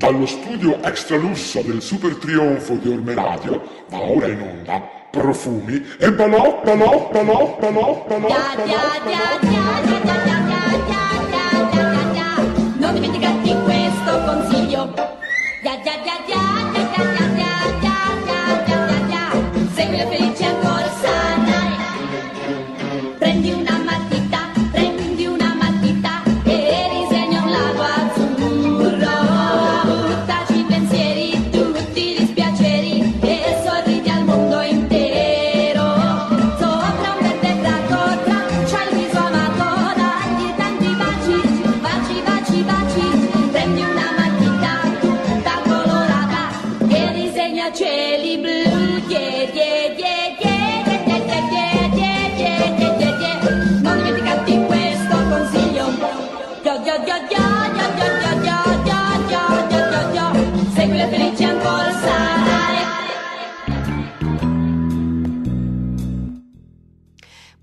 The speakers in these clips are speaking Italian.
Dallo studio extra lusso del super trionfo di Orme Radio va ora in onda profumi e balò, balò, balò, balò, balò, Ya, ya, ya, ya,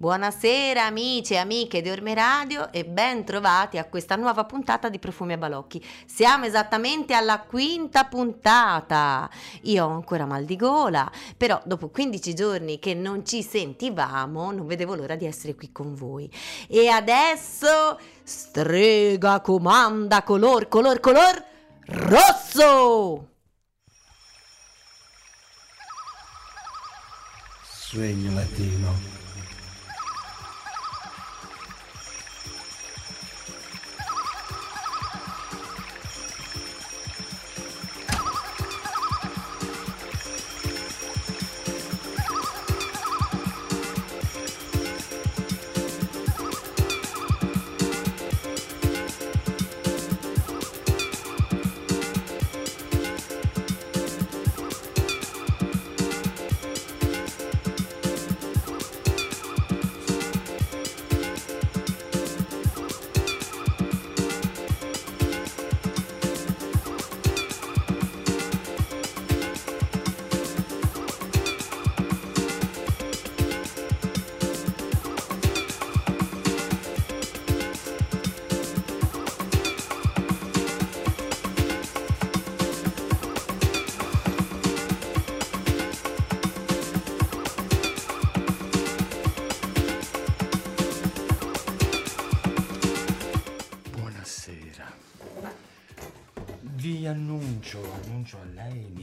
Buonasera amici e amiche di Orme Radio e ben trovati a questa nuova puntata di Profumi a Balocchi. Siamo esattamente alla quinta puntata. Io ho ancora mal di gola, però dopo 15 giorni che non ci sentivamo non vedevo l'ora di essere qui con voi. E adesso strega comanda color, color, color rosso! Sueño latino.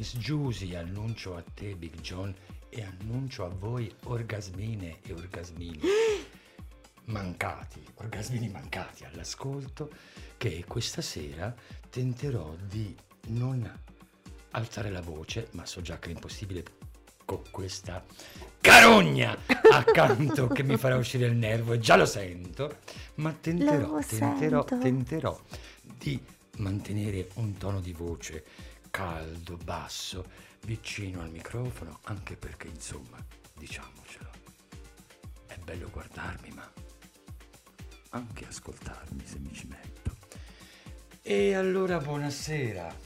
Lei, Miss Giusy, annuncio a te, Big John, e annuncio a voi, orgasmine e orgasmini mancati, orgasmini mancati all'ascolto, che questa sera tenterò di non alzare la voce, ma so già che è impossibile con questa carogna accanto che mi farà uscire il nervo e già lo sento, ma tenterò, tenterò, sento. tenterò di mantenere un tono di voce caldo, basso, vicino al microfono, anche perché insomma, diciamocelo, è bello guardarmi, ma anche ascoltarmi se mi ci metto. E allora buonasera,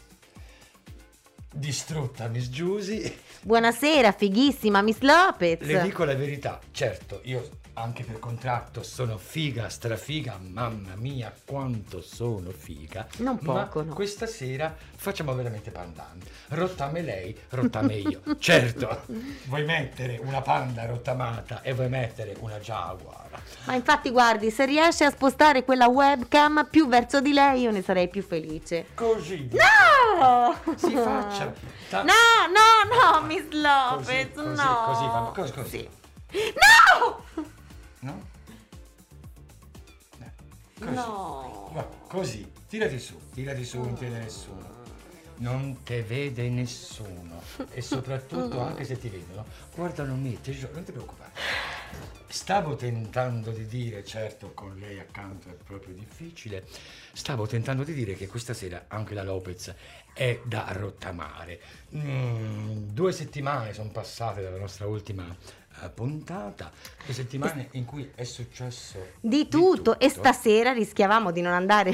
distrutta Miss Giusy. Buonasera, fighissima Miss Lopez. Le dico la verità, certo, io anche per contratto sono figa, strafiga, mamma mia quanto sono figa. Non poco, ma no. questa sera facciamo veramente pandan. Rottame lei, rottame io. certo, vuoi mettere una panda rottamata e vuoi mettere una jaguar. Ma infatti guardi, se riesce a spostare quella webcam più verso di lei io ne sarei più felice. Così. No! Si faccia. ta- No, no, no, Miss Lopez, Così, così, no. così fa- così, così. Sì. No! Così. No. Guarda, così, tirati su, tirati su, non ti vede nessuno. Non te vede nessuno. E soprattutto, anche se ti vedono, guardano me, ti giuro, non ti preoccupare. Stavo tentando di dire, certo con lei accanto è proprio difficile, stavo tentando di dire che questa sera anche la Lopez è da rottamare. Mm, due settimane sono passate dalla nostra ultima puntata, due settimane in cui è successo Di tutto. e stasera rischiavamo di non andare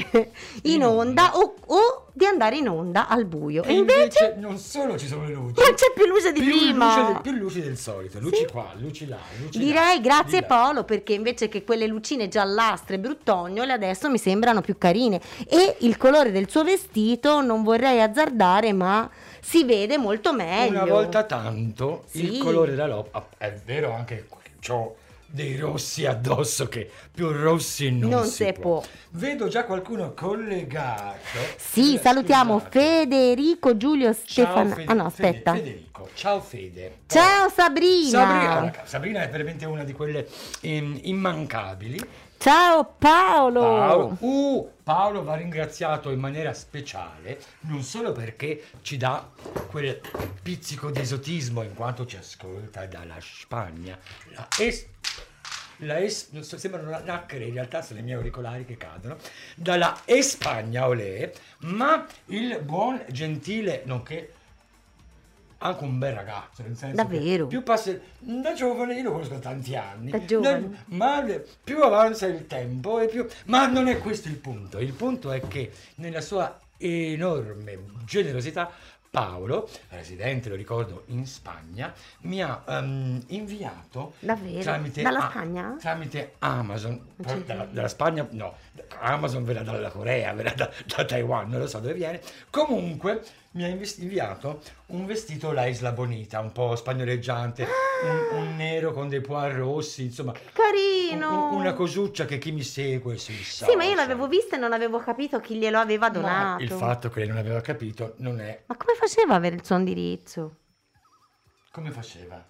in In onda onda. o, o di andare in onda al buio. E E invece, non solo ci sono le luci, non c'è più luce di più prima. luce più luci del solito, luci Sì. qua, luci là, luci là, Direi grazie di là. Paolo perché invece che quelle lucine giallastre bruttognole adesso mi sembrano più carine e il colore del suo vestito non vorrei azzardare ma si vede molto meglio. Una volta tanto il Sì. colore della loppa è vero anche che ho dei rossi addosso che più rossi non, Non si se può. può. Vedo già qualcuno collegato. Sì, Eh, salutiamo scusate. Federico Giulio Stefano. Fede- Ah no, aspetta. Federico, ciao Fede. Ciao Sabrina. Sabrina, Sabrina è veramente una di quelle ehm, immancabili. Ciao Paolo. Paolo, uh, Paolo va ringraziato in maniera speciale, non solo perché ci dà quel pizzico di esotismo in quanto ci ascolta dalla Spagna. La es- la es- so, sembrano nacchere, in realtà sono i miei auricolari che cadono. Dalla Espagna, olè, ma il buon, gentile, nonché anche un bel ragazzo, nel senso Davvero? più passa da giovane, io lo conosco da tanti anni, Da giovane? ma più avanza il tempo e più... Ma non è questo il punto, il punto è che nella sua enorme generosità Paolo, residente, lo ricordo, in Spagna, mi ha ehm, inviato Davvero? tramite, Dalla a- Spagna? tramite Amazon, dalla, dalla Spagna no, Amazon verrà dalla Corea, verrà da, da Taiwan, non lo so dove viene, comunque mi ha inviato un vestito La Isla Bonita, un po' spagnoleggiante, un, un nero con dei pois rossi, insomma, Carino. un- una cosuccia che chi mi segue sui Sì, ma io l'avevo vista e non avevo capito chi glielo aveva Ma donato. il fatto che lei non aveva capito non è Ma come faceva a avere il suo indirizzo? come faceva.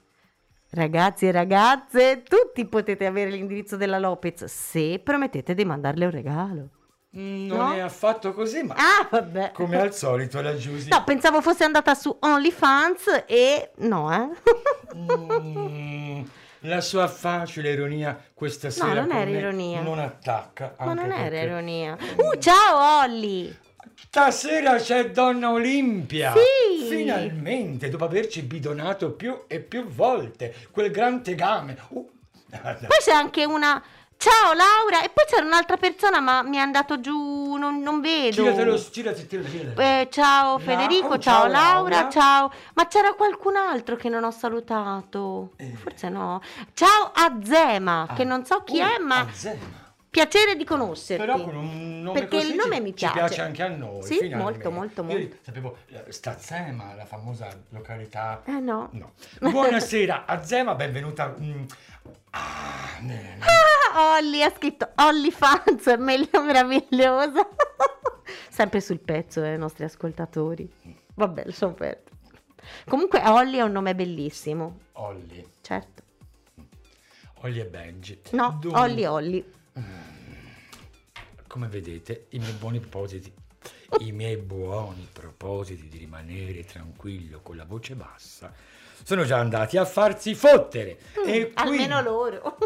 Ragazzi e ragazze, tutti potete avere l'indirizzo della Lopez se promettete di mandarle un regalo. Mm, Non No? è affatto così, ma Ah, vabbè. come al solito la Giusy. No, pensavo fosse andata su OnlyFans e no, eh. Mm, la sua facile ironia questa sera non con era ironia. non attacca. Ma non era ironia. Uh, ciao Olli! Stasera c'è Donna Olimpia! Sì! Finalmente, dopo averci bidonato più e più volte, quel gran tegame. Uh, Poi c'è anche una... Ciao Laura! E poi c'era un'altra persona ma mi è andato giù, non, non vedo. Tiratelo, tiratelo, tiratelo, tiratelo. Eh, ciao La- Federico, oh, ciao, ciao, Laura, Laura. ciao. Ma c'era qualcun altro che non ho salutato? Eh. Forse no. Ciao Azema, che non so chi Uh, è, ma Azzema. Piacere di conoscerti. Però con un nome Perché il nome ci- mi piace. piace anche a noi. Sì, finalmente. molto, molto, Io molto. sapevo eh, Stazzema, la famosa località. Eh no. No. Buonasera, Azema, benvenuta. mm, Ah, ne- ne- Ah, Olli ha scritto Olli Fans, meglio meravigliosa. Sempre sul pezzo, eh, i nostri ascoltatori. Vabbè, lasciamo perdere. Comunque Olli è un nome bellissimo, Olli, certo. Olli e Benji. No, Olli Olli. Come vedete, i miei buoni propositi, i miei buoni propositi di rimanere tranquillo con la voce bassa, sono già andati a farsi fottere. e Mm, Almeno loro.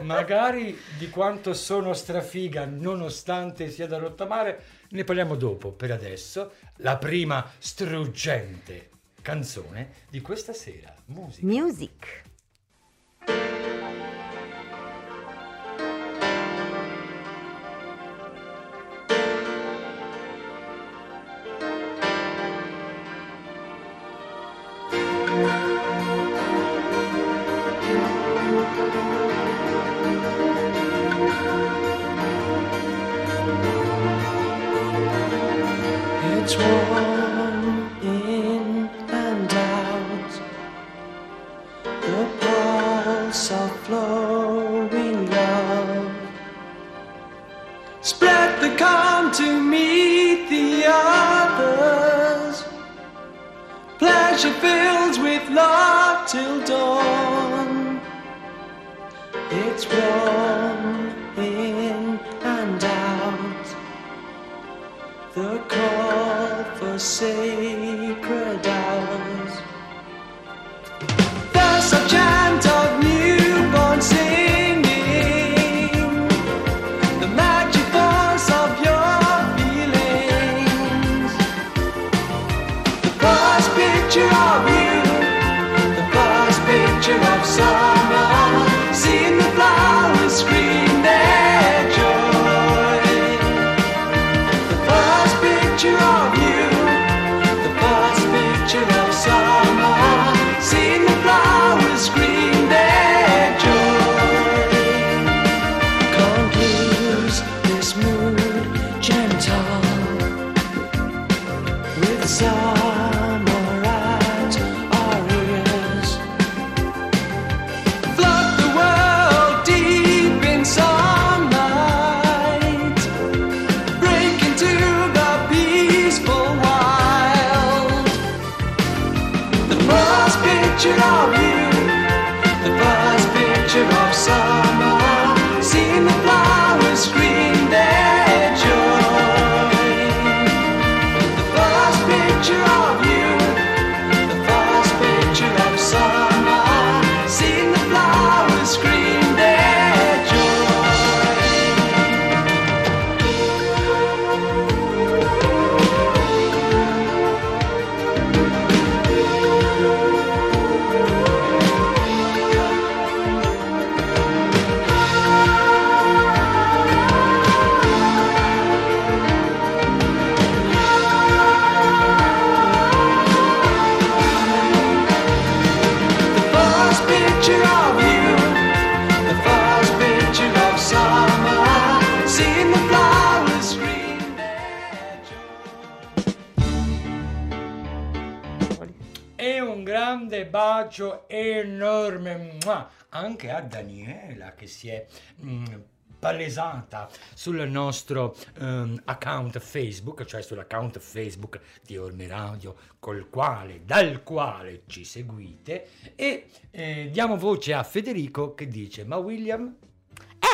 Magari di quanto sono strafiga nonostante sia da rottamare, ne parliamo dopo. Per adesso, la prima struggente canzone di questa sera. Musica. Music. Flowing love. Spread the calm to meet the others. Pleasure fills with love till dawn. It's warm in and out the call for sacred hours. There's a chant bacio enorme anche a Daniela che si è mm, palesata sul nostro ehm, account Facebook, cioè sull'account Facebook di Orme Radio, col quale, dal quale ci seguite, e eh, diamo voce a Federico che dice: Ma William,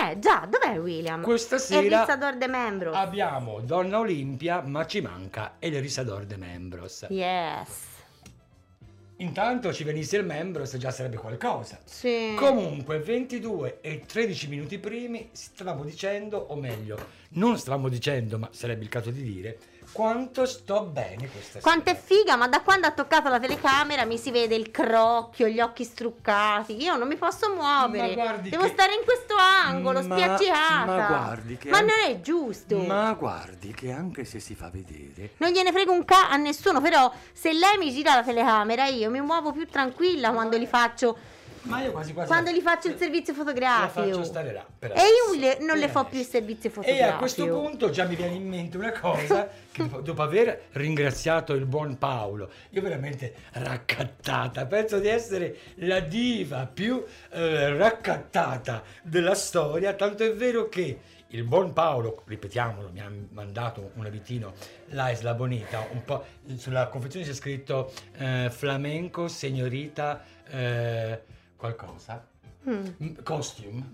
Eh, già, dov'è William? questa sera Rizzador de Membro. abbiamo Donna Olimpia, ma ci manca El Risador de Membros. Yes. Intanto ci venisse il Membros già sarebbe qualcosa. Sì. Comunque 22 e 13 minuti primi stavamo dicendo, o meglio, non stavamo dicendo, ma sarebbe il caso di dire, quanto sto bene questa Quanto è sera. figa, ma da quando ha toccato la telecamera mi si vede il crocchio, gli occhi struccati. Io non mi posso muovere. Devo che- stare in questo angolo, Ma- spiaggiata. ma guardi che Ma an- non è giusto. Ma guardi che anche se si fa vedere... Non gliene frega un ca a nessuno, però se lei mi gira la telecamera io mi muovo più tranquilla quando li faccio Ma io quasi quasi... quando gli faccio il servizio la fotografico. faccio stare là. per E io le- non le fo più il servizio E fotografico. a questo punto già mi viene in mente una cosa che dopo- dopo aver ringraziato il buon Paolo, io veramente raccattata, penso di essere la diva più eh, raccattata della storia, tanto è vero che il buon Paolo, ripetiamolo, mi ha mandato un abitino, la Isla Bonita, un po' sulla confezione c'è scritto eh, flamenco, signorita, eh, qualcosa. Mm. Costume,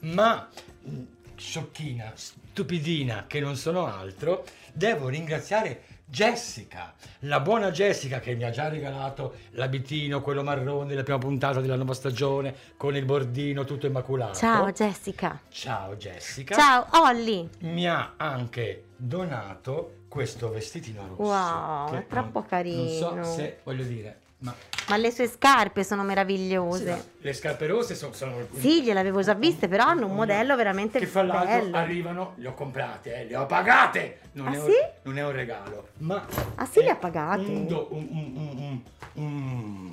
ma mm, sciocchina, stupidina che non sono altro, devo ringraziare Jessica, la buona Jessica che mi ha già regalato l'abitino, quello marrone della prima puntata della nuova stagione, con il bordino tutto immaculato. Ciao Jessica. Ciao Jessica. Ciao Olli. Mi ha anche donato questo vestitino rosso. Wow, è troppo non- carino. Non so se voglio dire, ma Ma le sue scarpe sono sì, meravigliose. ma le scarpe rosse sono, sono Sì, gliele avevo già viste, però hanno un modello veramente che fra l'altro bello. arrivano, le ho comprate, eh, le ho pagate. Non, Ah, è un, sì? non è un regalo, ma Ah, sì, le ha pagate? un un- un- un- un- un-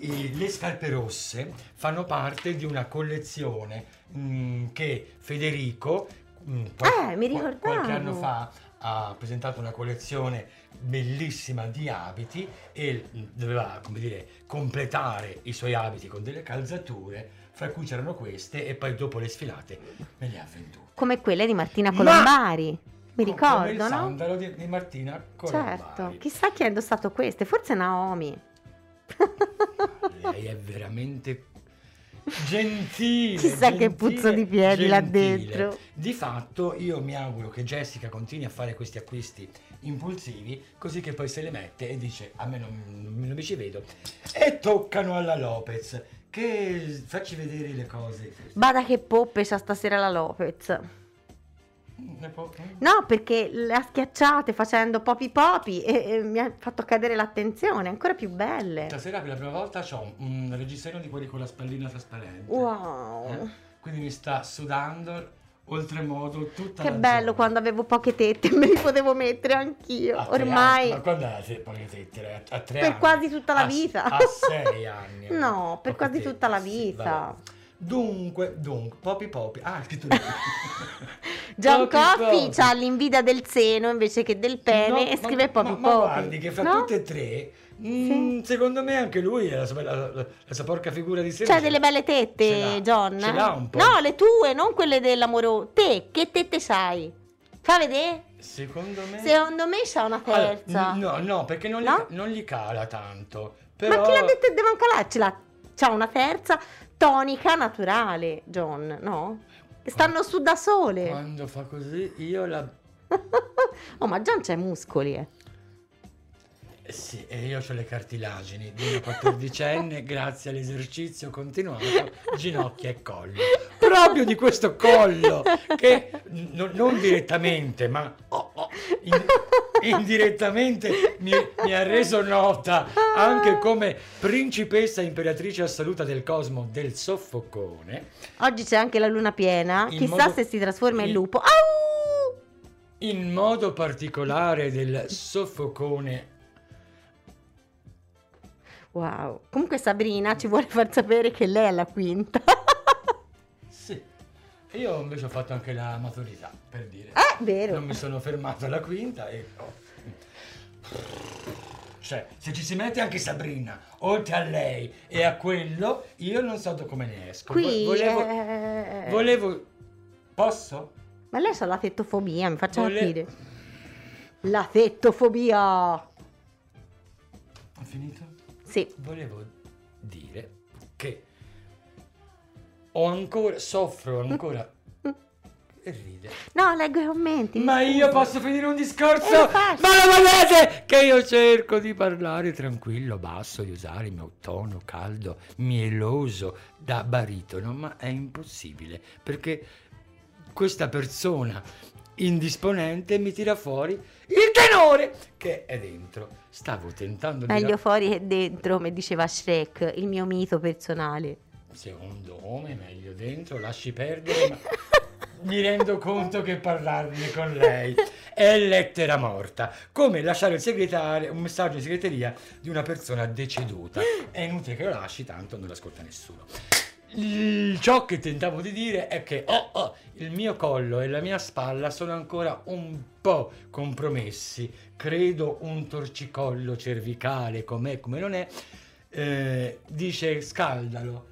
le scarpe rosse fanno parte di una collezione mm, che Federico mm, qual- Eh, mi qual- qualche anno fa ha presentato una collezione bellissima di abiti e doveva, come dire, completare i suoi abiti con delle calzature, fra cui c'erano queste, e poi dopo le sfilate me le ha vendute. Come quelle di Martina Ma- Mi Come il ricordo, no? sandalo di, di Martina Colombari. Certo, chissà chi ha indossato queste, forse Naomi. Lei è veramente gentile. Chissà che gentile, puzzo di piedi là gentile. dentro. Di fatto io mi auguro che Jessica continui a fare questi acquisti impulsivi così che poi se le mette e dice a me non, non mi ci vedo. E toccano alla Lopez che facci vedere le cose. Bada che poppe c'ha stasera la Lopez. Può- No, perché le ha schiacciate facendo popi popi e, e mi ha fatto cadere l'attenzione, ancora più belle. Stasera per la prima volta ho un reggiseno di quelli con la spallina trasparente. Wow. Eh? Quindi mi sta sudando oltremodo tutta Che bello zona. quando avevo poche tette, me li potevo mettere anch'io. A Ormai. Ma quando se poi tettere? A, a tre Per anni? quasi tutta la A- vita. A, sei anni. No, per Poche quasi tette, tutta la sì, vita. vabbè. Dunque, dunque, Popi Popi. Ah, è scritto lì. John Coffey ha l'invidia del seno invece che del pene No, e ma- scrive popi ma, popi. ma guardi che fra no? tutte e tre, mm, secondo me anche lui è la sua, la, la- la sua porca figura di sé. C'hai delle belle tette, John? ce l'ha un po'. No, le tue, non quelle dell'amore. Te, che tette c'hai? Fa vedere? Secondo me... Secondo me c'ha una Allora, terza. n- no, no, perché non, No? Gli, non gli cala tanto. Ma Però... chi l'ha detto che devono calarcela? C'ha una terza tonica naturale, John, no? Stanno su da sole. Quando fa così io la... oh, ma John c'ha i muscoli, eh. Sì, e io ho le cartilagini di una quattordicenne grazie all'esercizio continuato, ginocchia e collo. Proprio di questo collo che n- non direttamente, ma oh, oh, in- indirettamente mi, mi ha reso nota anche come principessa imperatrice assoluta del cosmo del soffocone, Oggi c'è anche la luna piena. In Chissà modo- se si trasforma in in- lupo. Au! in modo particolare del soffocone Wow. Comunque Sabrina ci vuole far sapere che lei è la quinta. Sì, io invece ho fatto anche la maturità, per dire. Ah, vero. Non mi sono fermato alla quinta e... oh. Cioè, se ci si mette anche Sabrina, oltre a lei e a quello, io non so da come ne esco. Qui Vo- volevo... eh, volevo... Posso? Ma lei ha la tettofobia, mi faccia Vole- capire. La tettofobia. Ho finito? Sì. Volevo dire che ho ancora... soffro ancora... E ride. No, leggo i commenti. Ma io posso finire un discorso? Eh. Ma lo volete? Che io cerco di parlare tranquillo, basso, di usare il mio tono caldo, mieloso da baritono, ma è impossibile perché questa persona indisponente mi tira fuori il tenore che è dentro. Stavo tentando di Meglio fuori che dentro, come diceva Shrek, il mio mito personale. Secondo me meglio dentro, lasci perdere, ma mi rendo conto che parlarne con lei è lettera morta, come lasciare il segretario, un messaggio in segreteria di una persona deceduta. È inutile che lo lasci, tanto non l'ascolta nessuno. Il- ciò che tentavo di dire è che oh, oh, il mio collo e la mia spalla sono ancora un po' compromessi. Credo un torcicollo cervicale, com'è come non è. eh, dice scaldalo.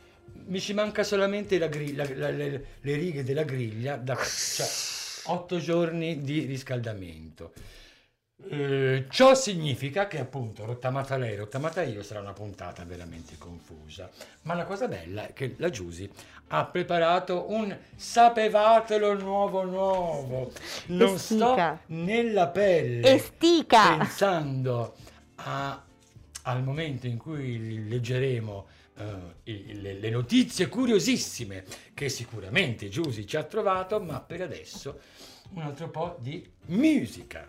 Mi ci manca solamente la gri- la- la- le, le righe della griglia, da, cioè otto giorni di riscaldamento. Eh, ciò significa che appunto rottamata lei, rottamata io sarà una puntata veramente confusa. Ma la cosa bella è che la Giusy ha preparato un sapevatelo nuovo nuovo. Non Estica. sto nella pelle Estica. pensando a- al momento in cui leggeremo i- le, le notizie curiosissime che sicuramente Giusy ci ha trovato, ma per adesso un altro po' di musica.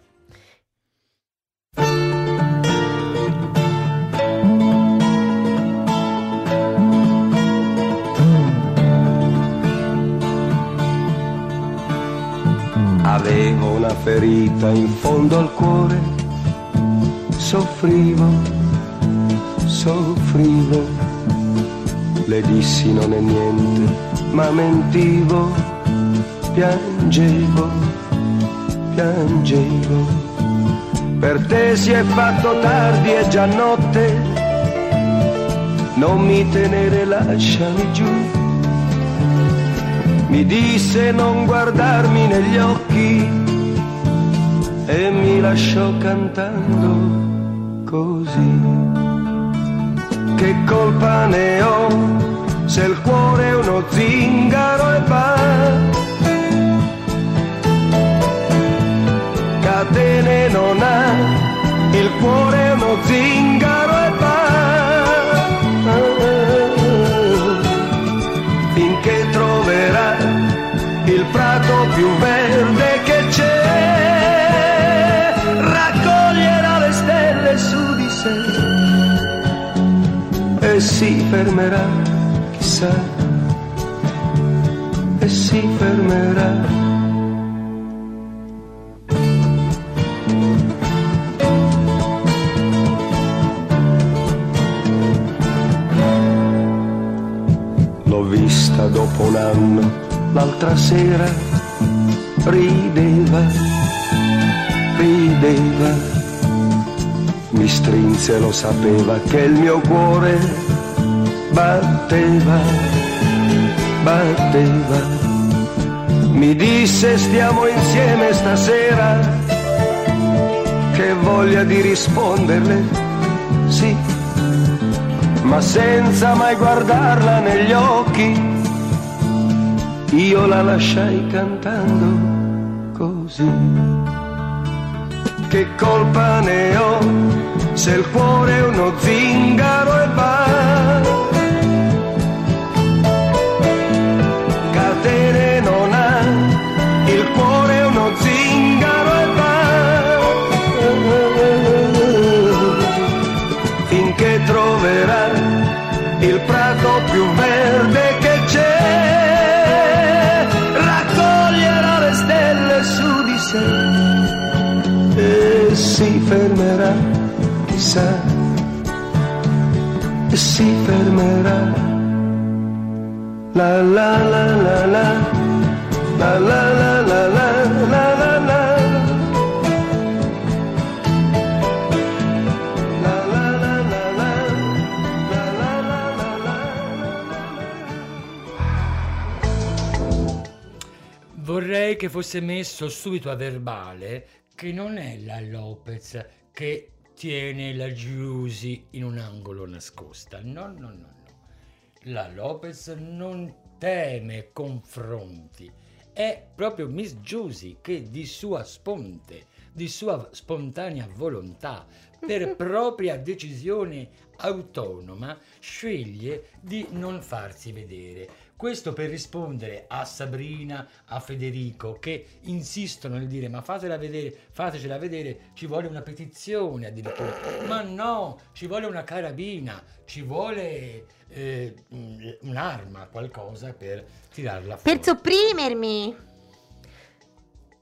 Avevo una ferita in fondo al cuore, soffrivo, soffrivo. Le dissi non è niente, ma mentivo, piangevo, piangevo. Per te si è fatto tardi, è già notte, non mi tenere, lasciami giù mi disse non guardarmi negli occhi e mi lasciò cantando così. Che colpa ne ho se il cuore è uno zingaro e va? Catene non ha, il cuore è uno zingaro e va finché troverà il prato più verde che c'è, raccoglierà le stelle su di sé e si fermerà, chissà, e si fermerà. Vista dopo un anno, l'altra sera rideva, rideva, mi strinse, lo sapeva che il mio cuore batteva, batteva, mi disse stiamo insieme stasera. Che voglia di risponderle, sì, ma senza mai guardarla negli occhi, io la lasciai cantando così. Che colpa ne ho se il cuore è uno zingaro e va? Si fermerà, chissà, e si fermerà. La la la la la la la la la la la la la Vorrei che fosse messo subito a verbale che non è la Lopez che tiene la Giusy in un angolo nascosta. No, no, no, no. La Lopez non teme confronti. È proprio Miss Giusy che di sua sponte, di sua spontanea volontà, per propria decisione autonoma, sceglie di non farsi vedere. Questo per rispondere a Sabrina, a Federico che insistono nel dire ma fatela vedere, fatecela vedere, ci vuole una petizione addirittura. Ma no, ci vuole una carabina, ci vuole eh, un- un'arma, qualcosa per tirarla fuori. Per sopprimermi.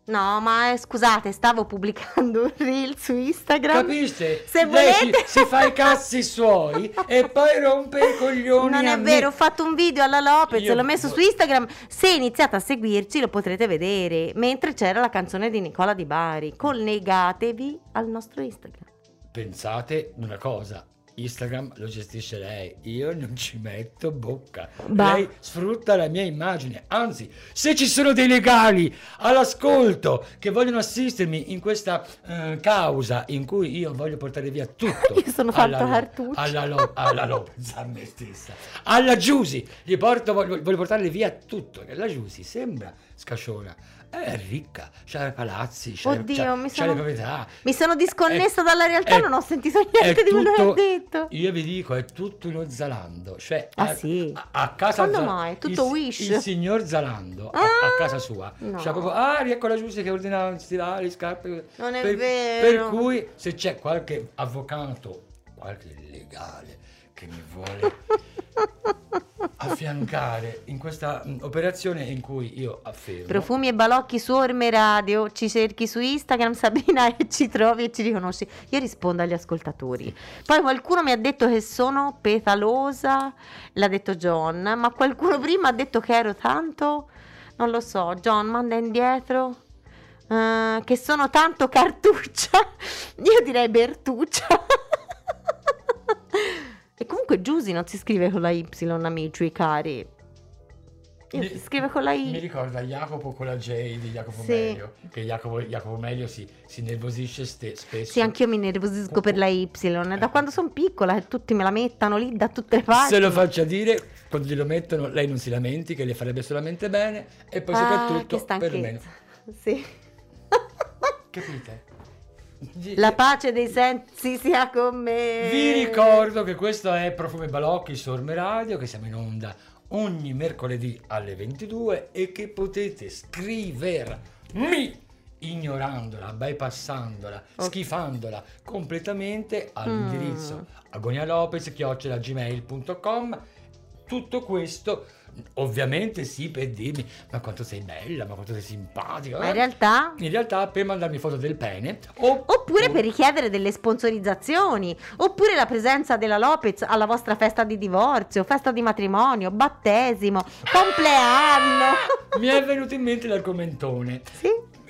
No, ma eh, scusate, stavo pubblicando un reel su Instagram. Capisce? Se Lei si- volete. si, fa i cazzi suoi e poi rompe i coglioni. Non è me. vero, ho fatto un video alla Lopez, Io- l'ho messo su Instagram. Se iniziate a seguirci lo potrete vedere. Mentre c'era la canzone di Nicola Di Bari. Collegatevi al nostro Instagram. Pensate una cosa, Instagram lo gestisce lei, io non ci metto bocca. Bah. Lei sfrutta la mia immagine, anzi, se ci sono dei legali all'ascolto che vogliono assistermi in questa eh, causa in cui io voglio portare via tutto. Io sono Lo- cartuccio. alla, Lo- alla Lopez, a me stessa. Alla Giusy, gli porto, voglio, voglio portarle via tutto. La Giusy sembra scasciona. È ricca, c'ha i palazzi, c'ha, Oddio, c'ha- mi sono- le proprietà. Mi sono disconnessa È- dalla realtà, è- non ho sentito niente di quello che ha detto. Io vi dico, è tutto uno Zalando. Cioè, Ah, a, sì? a, a casa Quando Za- mai? Tutto il, Wish? Il signor Zalando a, Ah, a casa sua. no. C'ha proprio, ah, riecco la giusta che ordinava stivali, scarpe. Non è per, vero. Per cui, se c'è qualche avvocato, qualche legale che mi vuole affiancare in questa operazione in cui io affermo. Profumi e balocchi su Orme Radio, ci cerchi su Instagram Sabrina e ci trovi e ci riconosci. Io rispondo agli ascoltatori. Poi qualcuno mi ha detto che sono petalosa, l'ha detto John, ma qualcuno prima ha detto che ero tanto, non lo so, John manda indietro. eh, che sono tanto cartuccia, io direi Bertuccia. e comunque Giusy non si scrive con la Y, amici cari. Mi- si scrive con la I. Mi ricorda Jacopo con la J di Jacopo Sì. Melio, che Jacopo, Jacopo Melio si, si nervosisce ste- spesso. Sì, anch'io mi nervosisco per la Y. Da quando sono piccola, che tutti me la mettano lì da tutte le parti. Se lo faccia dire, quando glielo mettono, lei non si lamenti, che le farebbe solamente bene, e poi Ah, soprattutto per meno. stanchezza. Sì. Capite? La pace dei sensi sia con me. Vi ricordo che questo è Profume Balocchi su Orme Radio, che siamo in onda ogni mercoledì alle 22 e che potete scrivermi ignorandola, bypassandola, Ok. schifandola completamente all'indirizzo Mm. agonialopez.gmail.com tutto questo ovviamente sì per dirmi ma quanto sei bella, ma quanto sei simpatica Ma in realtà... in realtà per mandarmi foto del pene o- Oppure per richiedere delle sponsorizzazioni, oppure la presenza della Lopez alla vostra festa di divorzio, festa di matrimonio, battesimo, compleanno. mi è venuto in mente l'argomentone sì?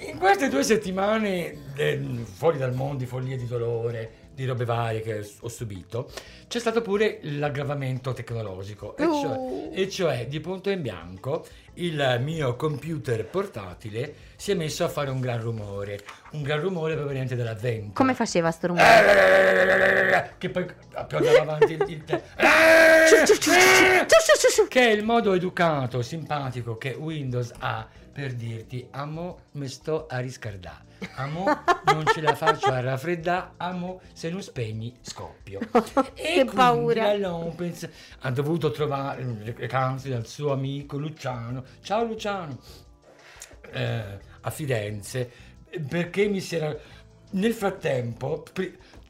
In queste due settimane eh, fuori dal mondo di follia di dolore, di robe varie che ho subito, c'è stato pure l'aggravamento tecnologico, e cioè, Uh. e cioè di punto in bianco il mio computer portatile si è messo a fare un gran rumore, un gran rumore proveniente dalla ventola. Come faceva sto rumore? Che poi appiodava avanti il, il te- che è il modo educato, simpatico che Windows ha per dirti amo mi sto a riscaldare, amo non ce la faccio a raffreddare, amo se non spegni scoppio. E Che paura. Lopez ha dovuto trovare, recansi dal suo amico Luciano, ciao Luciano, eh, a Firenze, perché mi si era... Nel frattempo...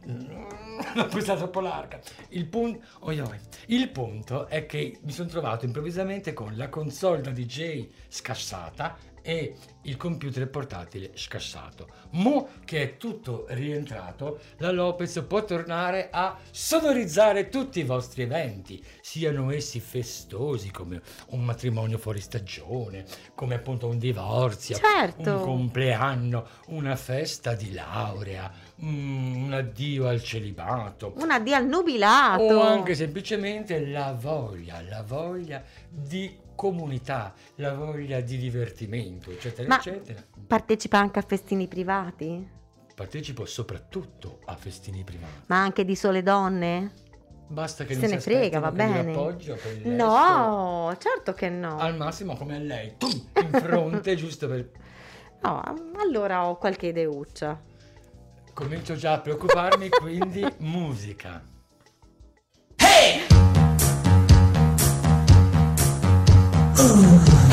L'ho presa troppo larga. Il, pun- oi, oi. Il punto è che mi sono trovato improvvisamente con la console da DJ scassata e il computer portatile scassato. Mo che è tutto rientrato, la Lopez può tornare a sonorizzare tutti i vostri eventi, siano essi festosi come un matrimonio fuori stagione, come appunto un divorzio, Certo. un compleanno, una festa di laurea, mm, un addio al celibato. Un addio al nubilato. O anche semplicemente la voglia, la voglia di comunità, la voglia di divertimento, eccetera, Ma- eccetera. Partecipa anche a festini privati? Partecipo soprattutto a festini privati. Ma anche di sole donne? Basta che Se non ne si frega, va bene. appoggio No, certo che no. Al massimo come a lei, tum, in fronte, giusto per... No, allora ho qualche ideuccia. Comincio già a preoccuparmi, quindi musica. Yes, I'm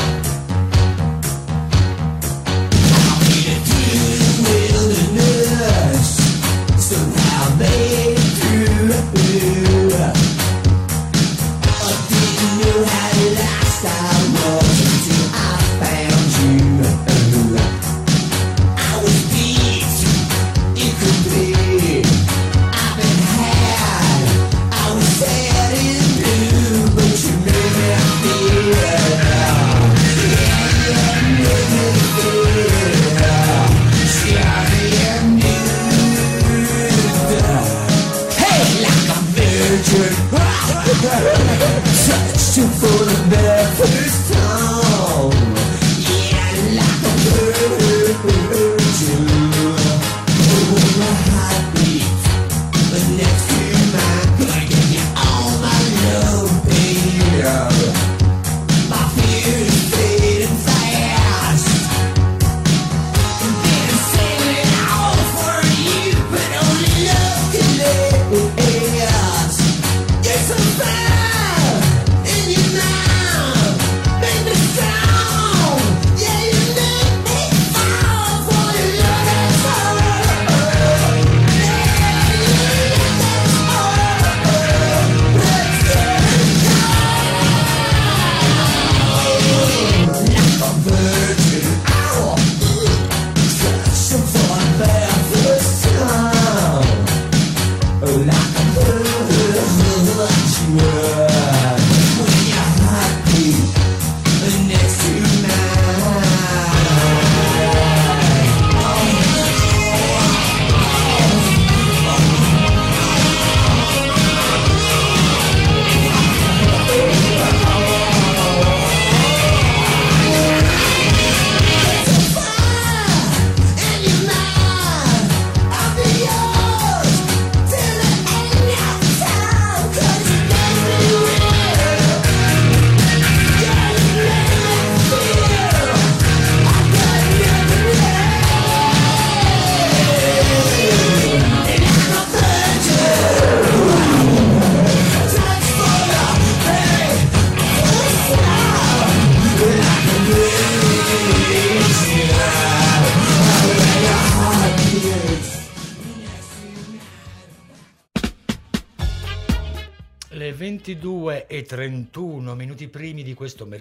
sola.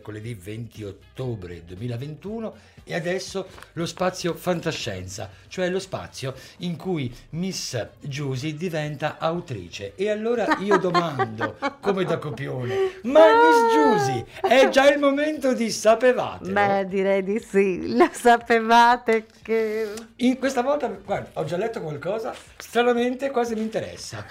Mercoledì 20 ottobre 2021 e adesso lo spazio fantascienza, cioè lo spazio in cui Miss Giusy diventa autrice. E allora io domando, come da copione, ma Miss Giusy, è già il momento di sapevate? Beh, direi di sì. Lo sapevate che... In questa volta, guarda, ho già letto qualcosa, stranamente quasi mi interessa.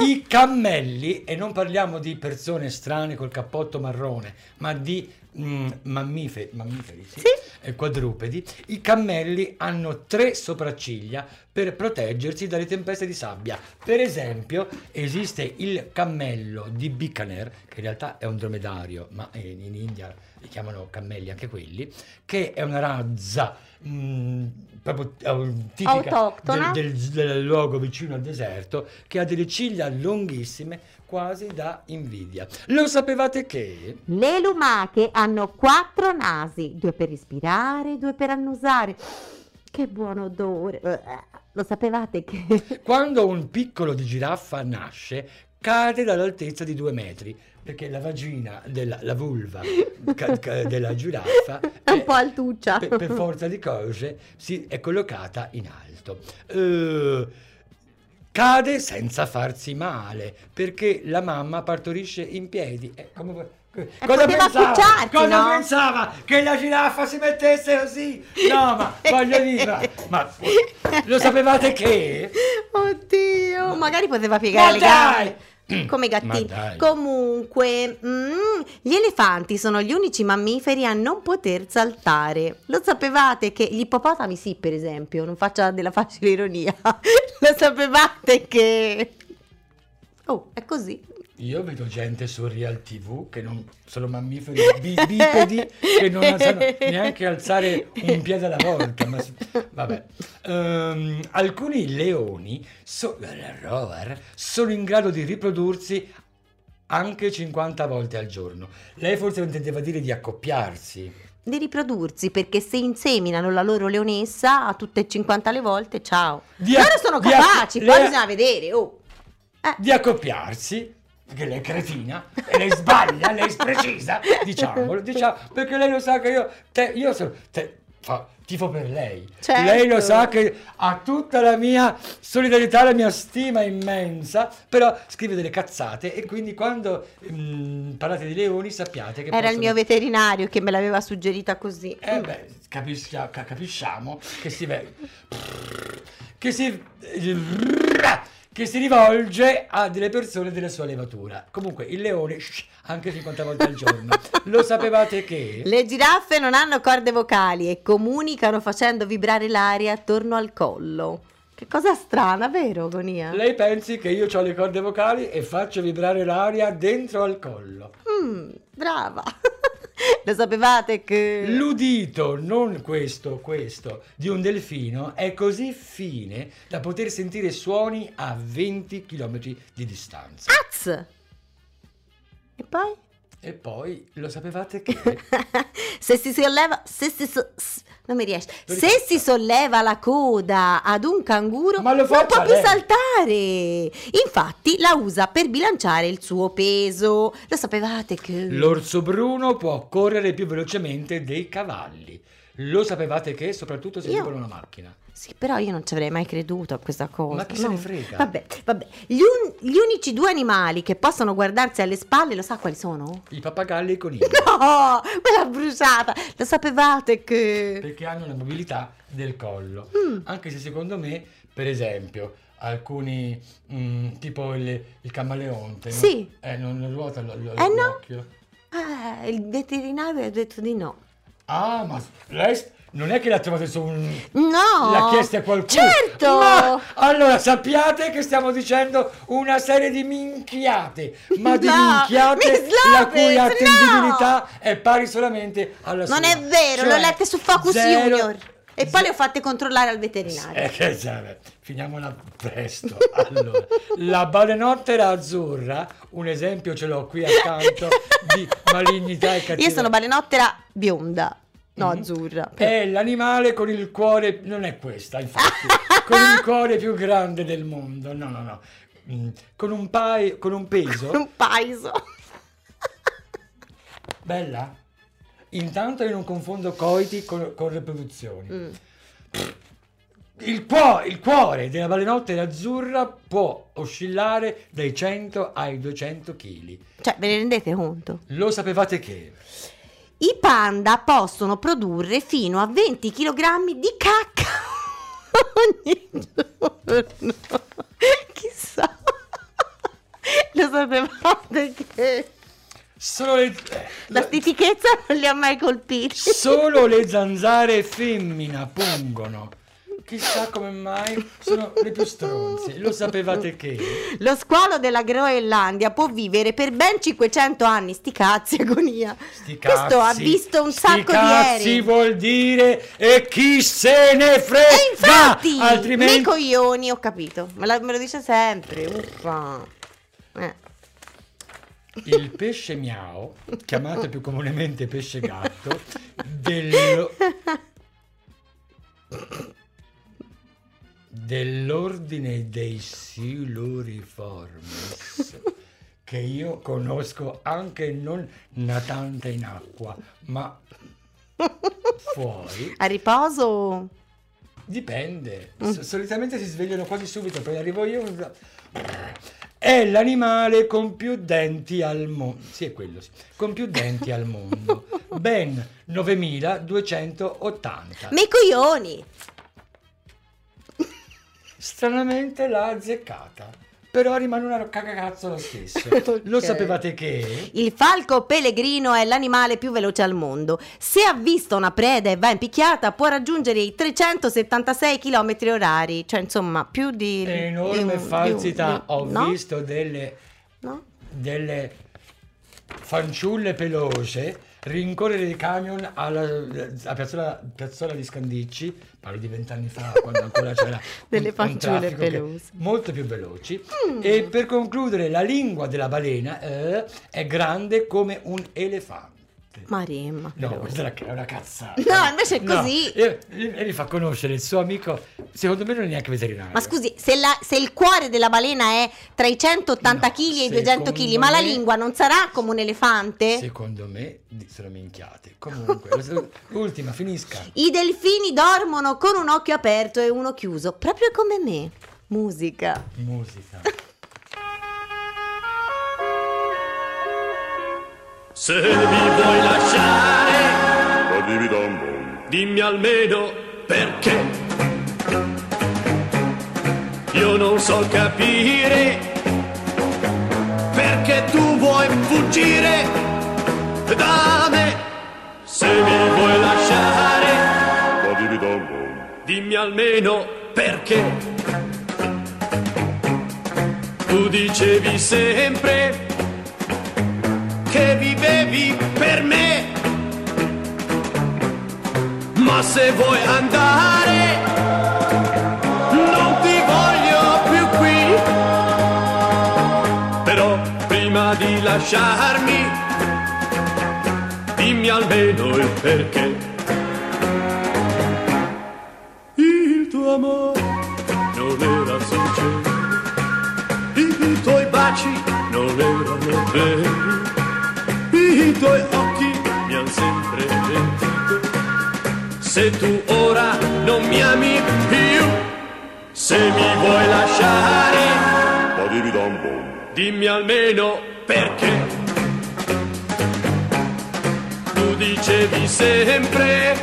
I cammelli, e non parliamo di persone strane col cappotto marrone, ma di mm, mammiferi, mammiferi sì, Sì. e quadrupedi, i cammelli hanno tre sopracciglia per proteggersi dalle tempeste di sabbia. Per esempio, esiste il cammello di Bikaner, che in realtà è un dromedario, ma in, in India li chiamano cammelli anche quelli, che è una razza mm, proprio eh, tipica del, del- del luogo vicino al deserto, che ha delle ciglia lunghissime, quasi da invidia. Lo sapevate che? Le lumache hanno quattro nasi, due per respirare, due per annusare. Che buon odore. Eh, Lo sapevate che... Quando un piccolo di giraffa nasce, cade dall'altezza di due metri, perché la vagina, della, la vulva ca- ca- della giraffa È un po' altuccia. per, per forza di cose si è collocata in alto. Eh, cade senza farsi male, perché la mamma partorisce in piedi. Eh, come- Cosa poteva pensava? Cosa no? pensava? Che la giraffa si mettesse così? No, ma voglio dire, ma, ma lo sapevate che? Oddio, magari poteva piegare Ma le dai! gambe. Come i gattini. Comunque, mm, gli elefanti sono gli unici mammiferi a non poter saltare. Lo sapevate che gli ippopotami, sì, per esempio, non faccia della facile ironia. Lo sapevate che. Oh, è così. Io vedo gente su Real TV che non sono mammiferi bi- bipedi che non sanno neanche alzare un piede alla volta. Ma, s- vabbè. Ehm, alcuni leoni so- rover, sono in grado di riprodursi anche 50 volte al giorno. Lei forse intendeva dire di accoppiarsi. Di riprodursi perché se inseminano la loro leonessa a tutte e 50 le volte, ciao. Di Loro acc- sono capaci, poi le- bisogna vedere. Oh. Eh. Di accoppiarsi. Perché lei è cretina e lei sbaglia, lei è precisa, diciamolo, diciamo, perché lei lo sa che io, te, io sono, te, fa- tifo per lei. Certo. Lei lo sa che ha tutta la mia solidarietà, la mia stima immensa, però scrive delle cazzate e quindi quando mm, parlate di leoni sappiate che Era il possono- mio veterinario che me l'aveva suggerita così. eh beh, capisca- ca- capisciamo che si ve- che si che si rivolge a delle persone della sua levatura. Comunque il leone shh, anche 50 volte al giorno. Lo sapevate che Le giraffe non hanno corde vocali e comunicano facendo vibrare l'aria attorno al collo. Che cosa strana, vero, Gonia? lei pensi che io ho le corde vocali e faccio vibrare l'aria dentro al collo. Mm, brava. Lo sapevate che... L'udito, non questo, questo, di un delfino è così fine da poter sentire suoni a 20 km di distanza. Az! E poi? E poi lo sapevate che se si solleva... Se si so- non mi riesce. Se si solleva la coda ad un canguro, Ma lo non può più lei. saltare. Infatti la usa per bilanciare il suo peso. Lo sapevate che... L'orso bruno può correre più velocemente dei cavalli. Lo sapevate che, soprattutto se Io- ruba una macchina. Sì, però io non ci avrei mai creduto a questa cosa. Ma chi se ne frega? Vabbè, vabbè. Gli, un- gli unici due animali che possono guardarsi alle spalle, lo sa quali sono? I pappagalli e i conigli. No, me l'ha bruciata. Lo sapevate che... Perché hanno la mobilità del collo. Mm. Anche se secondo me, per esempio, alcuni, mm, tipo il, il camaleonte, no? Sì. Eh, non ruota lo, lo- Eh, no. Eh, il veterinario ha detto di no. Ah, ma lei non è che l'ha trovato su un... No! L'ha chiesta a qualcuno. Certo! Ma allora sappiate che stiamo dicendo una serie di minchiate, ma di No, minchiate la cui attendibilità è pari solamente alla sua. Non è vero, Cioè, l'ho lette su Focus zero- Junior. E poi le ho fatte controllare al veterinario. Eh, che vabbè, finiamola presto. Allora, la balenottera azzurra, un esempio ce l'ho qui accanto di malignità e cattiveria. Io sono balenottera bionda, no Mhm. azzurra. È l'animale con il cuore, non è questa infatti, con il cuore più grande del mondo, no no no. mm, con un, pai- con un peso. Un paeso. Bella? Intanto io non confondo coiti con, con riproduzioni. Mm. Il, cuo- il cuore della balenottera azzurra può oscillare dai 100 ai 200 kg. Cioè, ve ne rendete conto? Lo sapevate che? I panda possono produrre fino a 20 kg di cacca ogni giorno. Chissà. Lo sapevate che Solo le, la stitichezza non li ha mai colpiti. solo le zanzare femmina pungono. Chissà come mai sono le più stronze. Lo sapevate che? Lo squalo della Groenlandia può vivere per ben 500 anni. Sti cazzi, agonia. Sti Questo ha cazzi, visto un sti sacco di cazzi aerei. vuol dire e chi se ne frega. E infatti, altrimenti nei coglioni, ho capito. Me, la- me lo dice sempre. Uffa. Eh. Il pesce miao, chiamato più comunemente pesce gatto, dello- dell'ordine dei siluriformes che io conosco anche non natante in acqua, ma fuori. A riposo. Dipende, S- solitamente si svegliano quasi subito, poi arrivo io. È l'animale con più denti al mondo. Sì, è quello, sì. Con più denti al mondo. Ben 9280. Me coglioni. Stranamente l'ha azzeccata. Però rimane una cagacazzo lo stesso. Lo Ok. sapevate che? Il falco pellegrino è l'animale più veloce al mondo. Se ha visto una preda e va in picchiata, può raggiungere i 376 km orari. Cioè, insomma, più di. di Enorme di falsità. di- Ho no? visto delle No? delle fanciulle pelose rincorrere i camion alla, a piazzola, piazzola di Scandicci, parlo di vent'anni fa, quando ancora c'era Delle un- fanciulle pelose. molto più veloci. E per concludere, la lingua della balena eh, è grande come un elefante. Maremma. No, veloce. questa è una- cazzata. No, invece è No, così. E, e mi fa conoscere il suo amico, secondo me non è neanche veterinario. Ma scusi, se, la- se il cuore della balena è tra i 180 No, kg e i 200 kg, ma la lingua non sarà come un elefante? Secondo me sono minchiate. Comunque, l'ultima, finisca. I delfini dormono con un occhio aperto e uno chiuso, proprio come me. Musica. Musica. Se mi vuoi lasciare, dimmi almeno perché. Io non so capire perché tu vuoi fuggire da me. Se mi vuoi lasciare, dimmi almeno perché. Tu dicevi sempre che vivevi per me, ma se vuoi andare, non ti voglio più qui. Però prima di lasciarmi, dimmi almeno il perché. Il tuo amore non era sincero, i tuoi baci non erano veri, i tuoi occhi mi hanno sempre mentito. Se tu ora non mi ami più, se mi vuoi lasciare, dimmi almeno perché. Tu dicevi sempre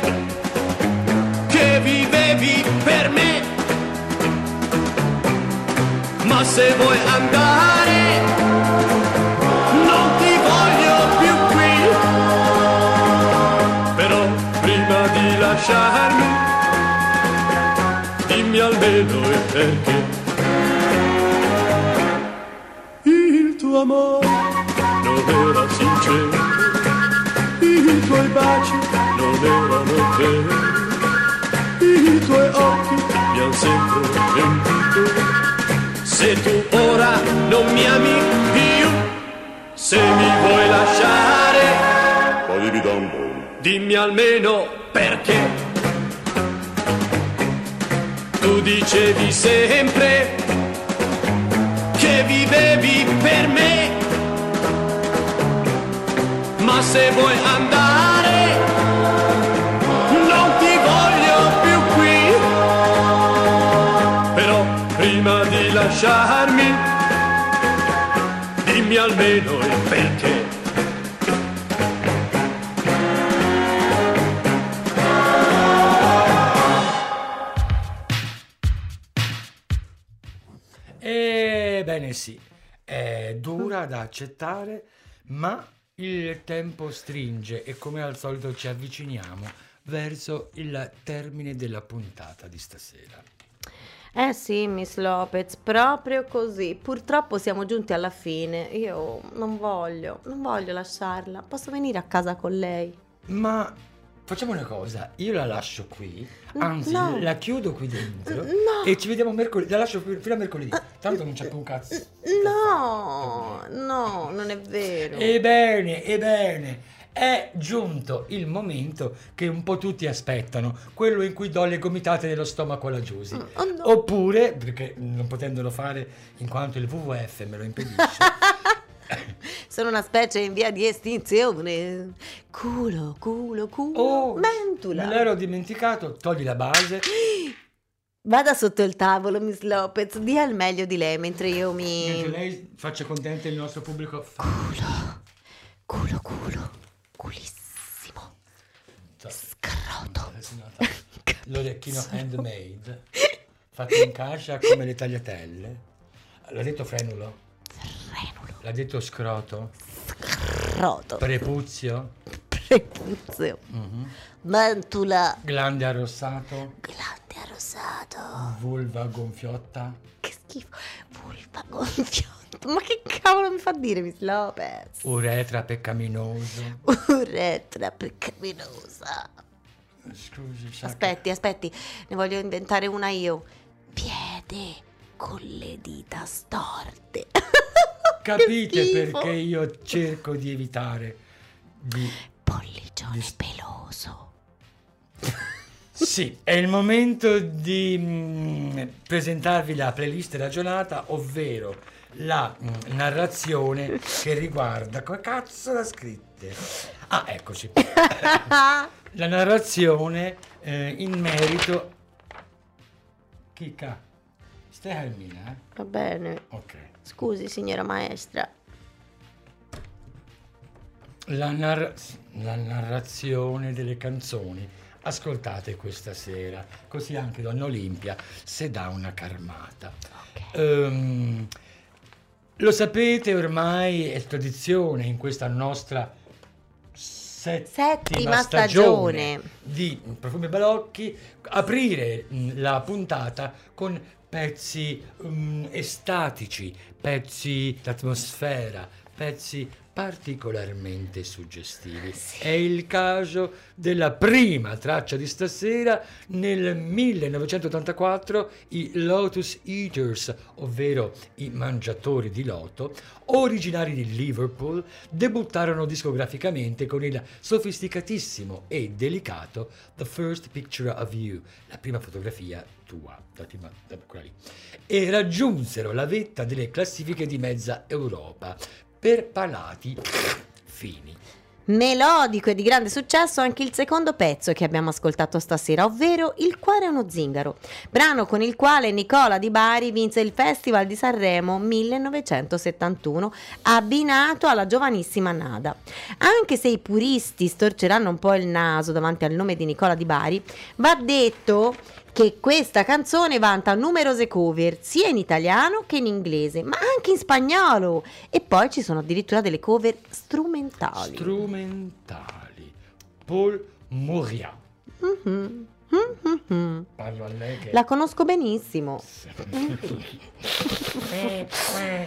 che vivevi per me, ma se vuoi andare, lasciarmi, dimmi almeno il perché. Il tuo amore non era sincero, i tuoi baci non erano veri, i tuoi occhi mi hanno sempre mentito. Se tu ora non mi ami più, se mi vuoi lasciare. Dimmi almeno perché. Tu dicevi sempre che vivevi per me. Ma se vuoi andare, non ti voglio più qui. Però prima di lasciarmi, dimmi almeno Ebbene sì, è dura da accettare, ma il tempo stringe e come al solito ci avviciniamo verso il termine della puntata di stasera. Eh sì, Miss Lopez, proprio così. Purtroppo siamo giunti alla fine. Io non voglio, non voglio lasciarla. Posso venire a casa con lei? Ma facciamo una cosa, io la lascio qui, anzi no. la chiudo qui dentro No. e ci vediamo mercoledì, la lascio fi- fino a mercoledì, tanto non c'è più un cazzo. No, no, non è vero. Ebbene, ebbene, è giunto il momento che un po' tutti aspettano, quello in cui do le gomitate nello stomaco alla Giusy. Oh, no. Oppure, perché non potendolo fare in quanto il WWF me lo impedisce, Sono una specie in via di estinzione. Culo, culo, culo. oh, mentula. me l'ero dimenticato, togli la base. Vada sotto il tavolo, Miss Lopez. Dia il meglio di lei mentre io Mentre mi. lei faccia contento il nostro pubblico. Culo, culo, culo. Culissimo. Scroto. L'orecchino handmade, fatto in cascia come le tagliatelle. L'ha detto frenulo? Frenulo. L'ha detto scroto? Scroto. Prepuzio? Prepuzio. Mhm. Mentula. Glande arrossato? Glande arrosato. Vulva gonfiotta? Che schifo. Vulva gonfiata. Ma che cavolo mi fa dire, Miss Lopez? Uretra peccaminoso? Uretra peccaminosa. Scusi, sa che- Aspetti, aspetti, ne voglio inventare una io. Piede con le dita storte. Capite perché io cerco di evitare di... Pollicione peloso. Sì, è il momento di mm, presentarvi la playlist ragionata, ovvero la mm, narrazione che riguarda... Come cazzo l'ha scritta? Ah, eccoci. la narrazione eh, in merito... Chicca, stai calmina, eh? Va bene. Ok. Scusi, signora maestra. La, nar- la narrazione delle canzoni. Ascoltate questa sera, così anche Donna Olimpia se dà una carmata. Ehm, lo sapete ormai, è tradizione in questa nostra settima, Settima stagione, stagione. di Profumi Balocchi aprire la puntata con pezzi mh, estatici, pezzi d'atmosfera, pezzi particolarmente suggestivi. È il caso della prima traccia di stasera nel 1984 i Lotus Eaters, ovvero i mangiatori di loto, originari di Liverpool, debuttarono discograficamente con il sofisticatissimo e delicato The First Picture of You, la prima fotografia tua, prima, la- quella lì, e raggiunsero la vetta delle classifiche di mezza Europa per palati fini. Melodico e di grande successo anche il secondo pezzo che abbiamo ascoltato stasera, ovvero Il cuore è uno zingaro, brano con il quale Nicola Di Bari vinse il Festival di Sanremo 1971, abbinato alla giovanissima Nada. Anche se i puristi storceranno un po' il naso davanti al nome di Nicola Di Bari, va detto che questa canzone vanta numerose cover sia in italiano che in inglese, ma anche in spagnolo. E poi ci sono addirittura delle cover strumentali. Strumentali. Paul Moria. Mhm, mhm. Parlo a lei che... La conosco benissimo.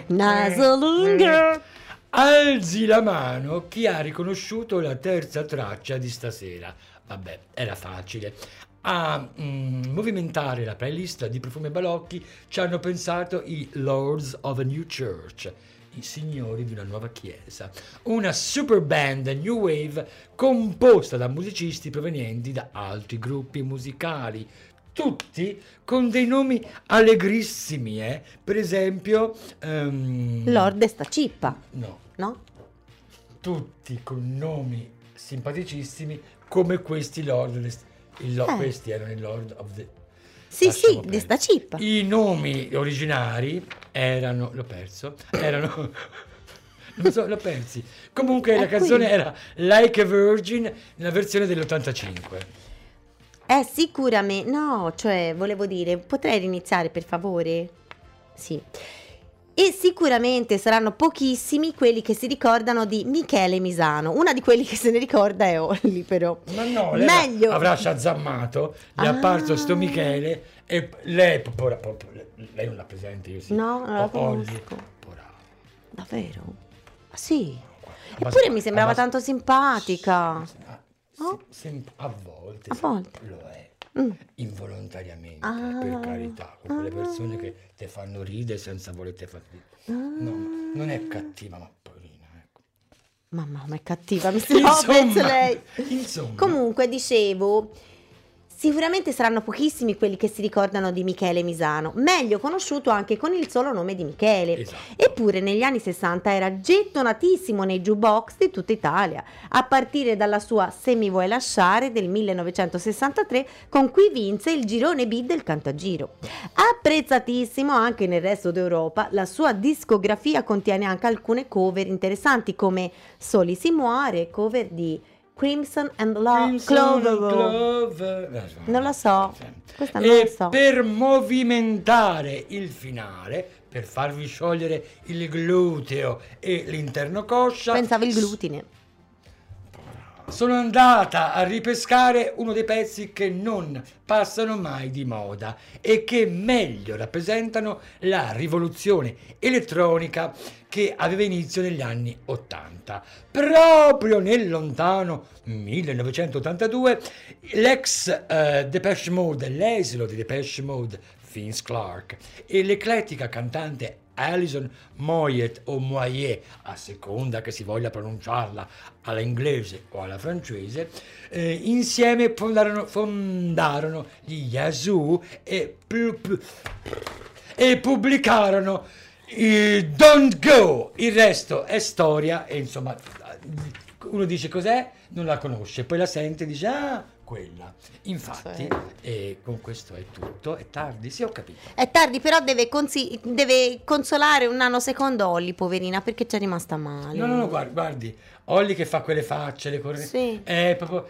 Naso lungo. Alzi la mano chi ha riconosciuto la terza traccia di stasera. Vabbè, era facile. A mm, movimentare la playlist di Profumi Balocchi ci hanno pensato i Lords of a New Church, i signori di una nuova chiesa, una super band new wave composta da musicisti provenienti da altri gruppi musicali, tutti con dei nomi allegrissimi, eh. Per esempio... ehm, Lord sta cippa, No, no? tutti con nomi simpaticissimi come questi Lord. Il lo- Eh. Questi erano i Lord of the... Sì, sì, di sta cippa. I nomi originari erano, l'ho perso, erano, non so, l'ho persi. Comunque la È qui. canzone era Like a Virgin nella versione dell'85. Eh, sicuramente. No, cioè, volevo dire, potrei riniziare per favore? Sì. E sicuramente saranno pochissimi quelli che si ricordano di Michele Misano. Una di quelli che se ne ricorda è Olli, però. Ma no, lei Meglio. avrà sciazzammato, gli è Ah. apparso sto Michele e lei, pora- po- lei non l'ha presente, io sì. No, non la Oh, conosco. Davvero? Ah, sì. Eppure mi sembrava tanto simpatica. Ah, sì, Oh. sem- a volte, A sì, volte. lo è Mm. involontariamente Ah. per carità con quelle persone che te fanno ridere senza volerti far ridere no, ma non è cattiva ma poverina ecco. Mamma, ma è cattiva, mi sembra Insomma, lei. insomma. Comunque, dicevo, sicuramente saranno pochissimi quelli che si ricordano di Michele Misano, meglio conosciuto anche con il solo nome di Michele. Esatto. Eppure negli anni 60 era gettonatissimo nei jukebox di tutta Italia, a partire dalla sua Se mi vuoi lasciare del 1963, con cui vinse il girone B del Cantagiro. Apprezzatissimo anche nel resto d'Europa, la sua discografia contiene anche alcune cover interessanti come Soli si muore, cover di Crimson and Lo- Crimson Clover. Clover. Non la so, questa non e la so. per movimentare il finale per farvi sciogliere il gluteo e l'interno coscia Pensavo il glutine. Sono andata a ripescare uno dei pezzi che non passano mai di moda e che meglio rappresentano la rivoluzione elettronica che aveva inizio negli anni 80. Proprio nel lontano 1982 l'ex eh, Depeche Mode, l'esilo di Depeche Mode, Vince Clark e l'eclettica cantante Alison Moyet o Moyet, a seconda che si voglia pronunciarla alla inglese o alla francese, eh, insieme fondarono, fondarono gli Yazoo e, pu- pu- e pubblicarono i Don't Go. Il resto è storia e insomma uno dice cos'è, non la conosce, poi la sente e dice ah, quella. Infatti, e con questo è tutto, è tardi, sì ho capito. È tardi, però deve, consi- deve consolare un nanosecondo Olli, poverina, perché c'è rimasta male. No, no, no, guardi, guardi, Olli che fa quelle facce, le corre... Sì. È proprio...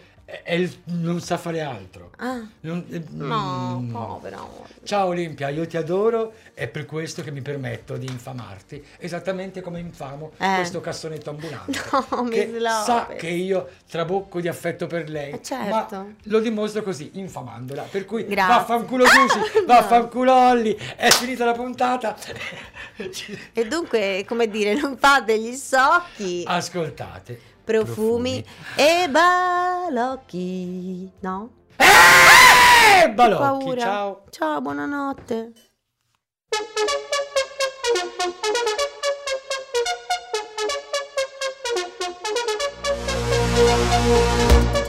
il- non sa fare altro. Ah, Non- eh, no, mm. povera Olli. Ciao Olimpia, io ti adoro, è per questo che mi permetto di infamarti, esattamente come infamo Eh. questo cassonetto ambulante. No, che sa che io trabocco di affetto per lei, Eh, certo. ma lo dimostro così, infamandola. Per cui Grazie. vaffanculo Susi, vaffanculo Olli, è finita la puntata. E dunque, come dire, non fate gli sciocchi. Ascoltate. Profumi, e balocchi. No? Eh, balocchi, paura. ciao. Ciao, buonanotte. Swinging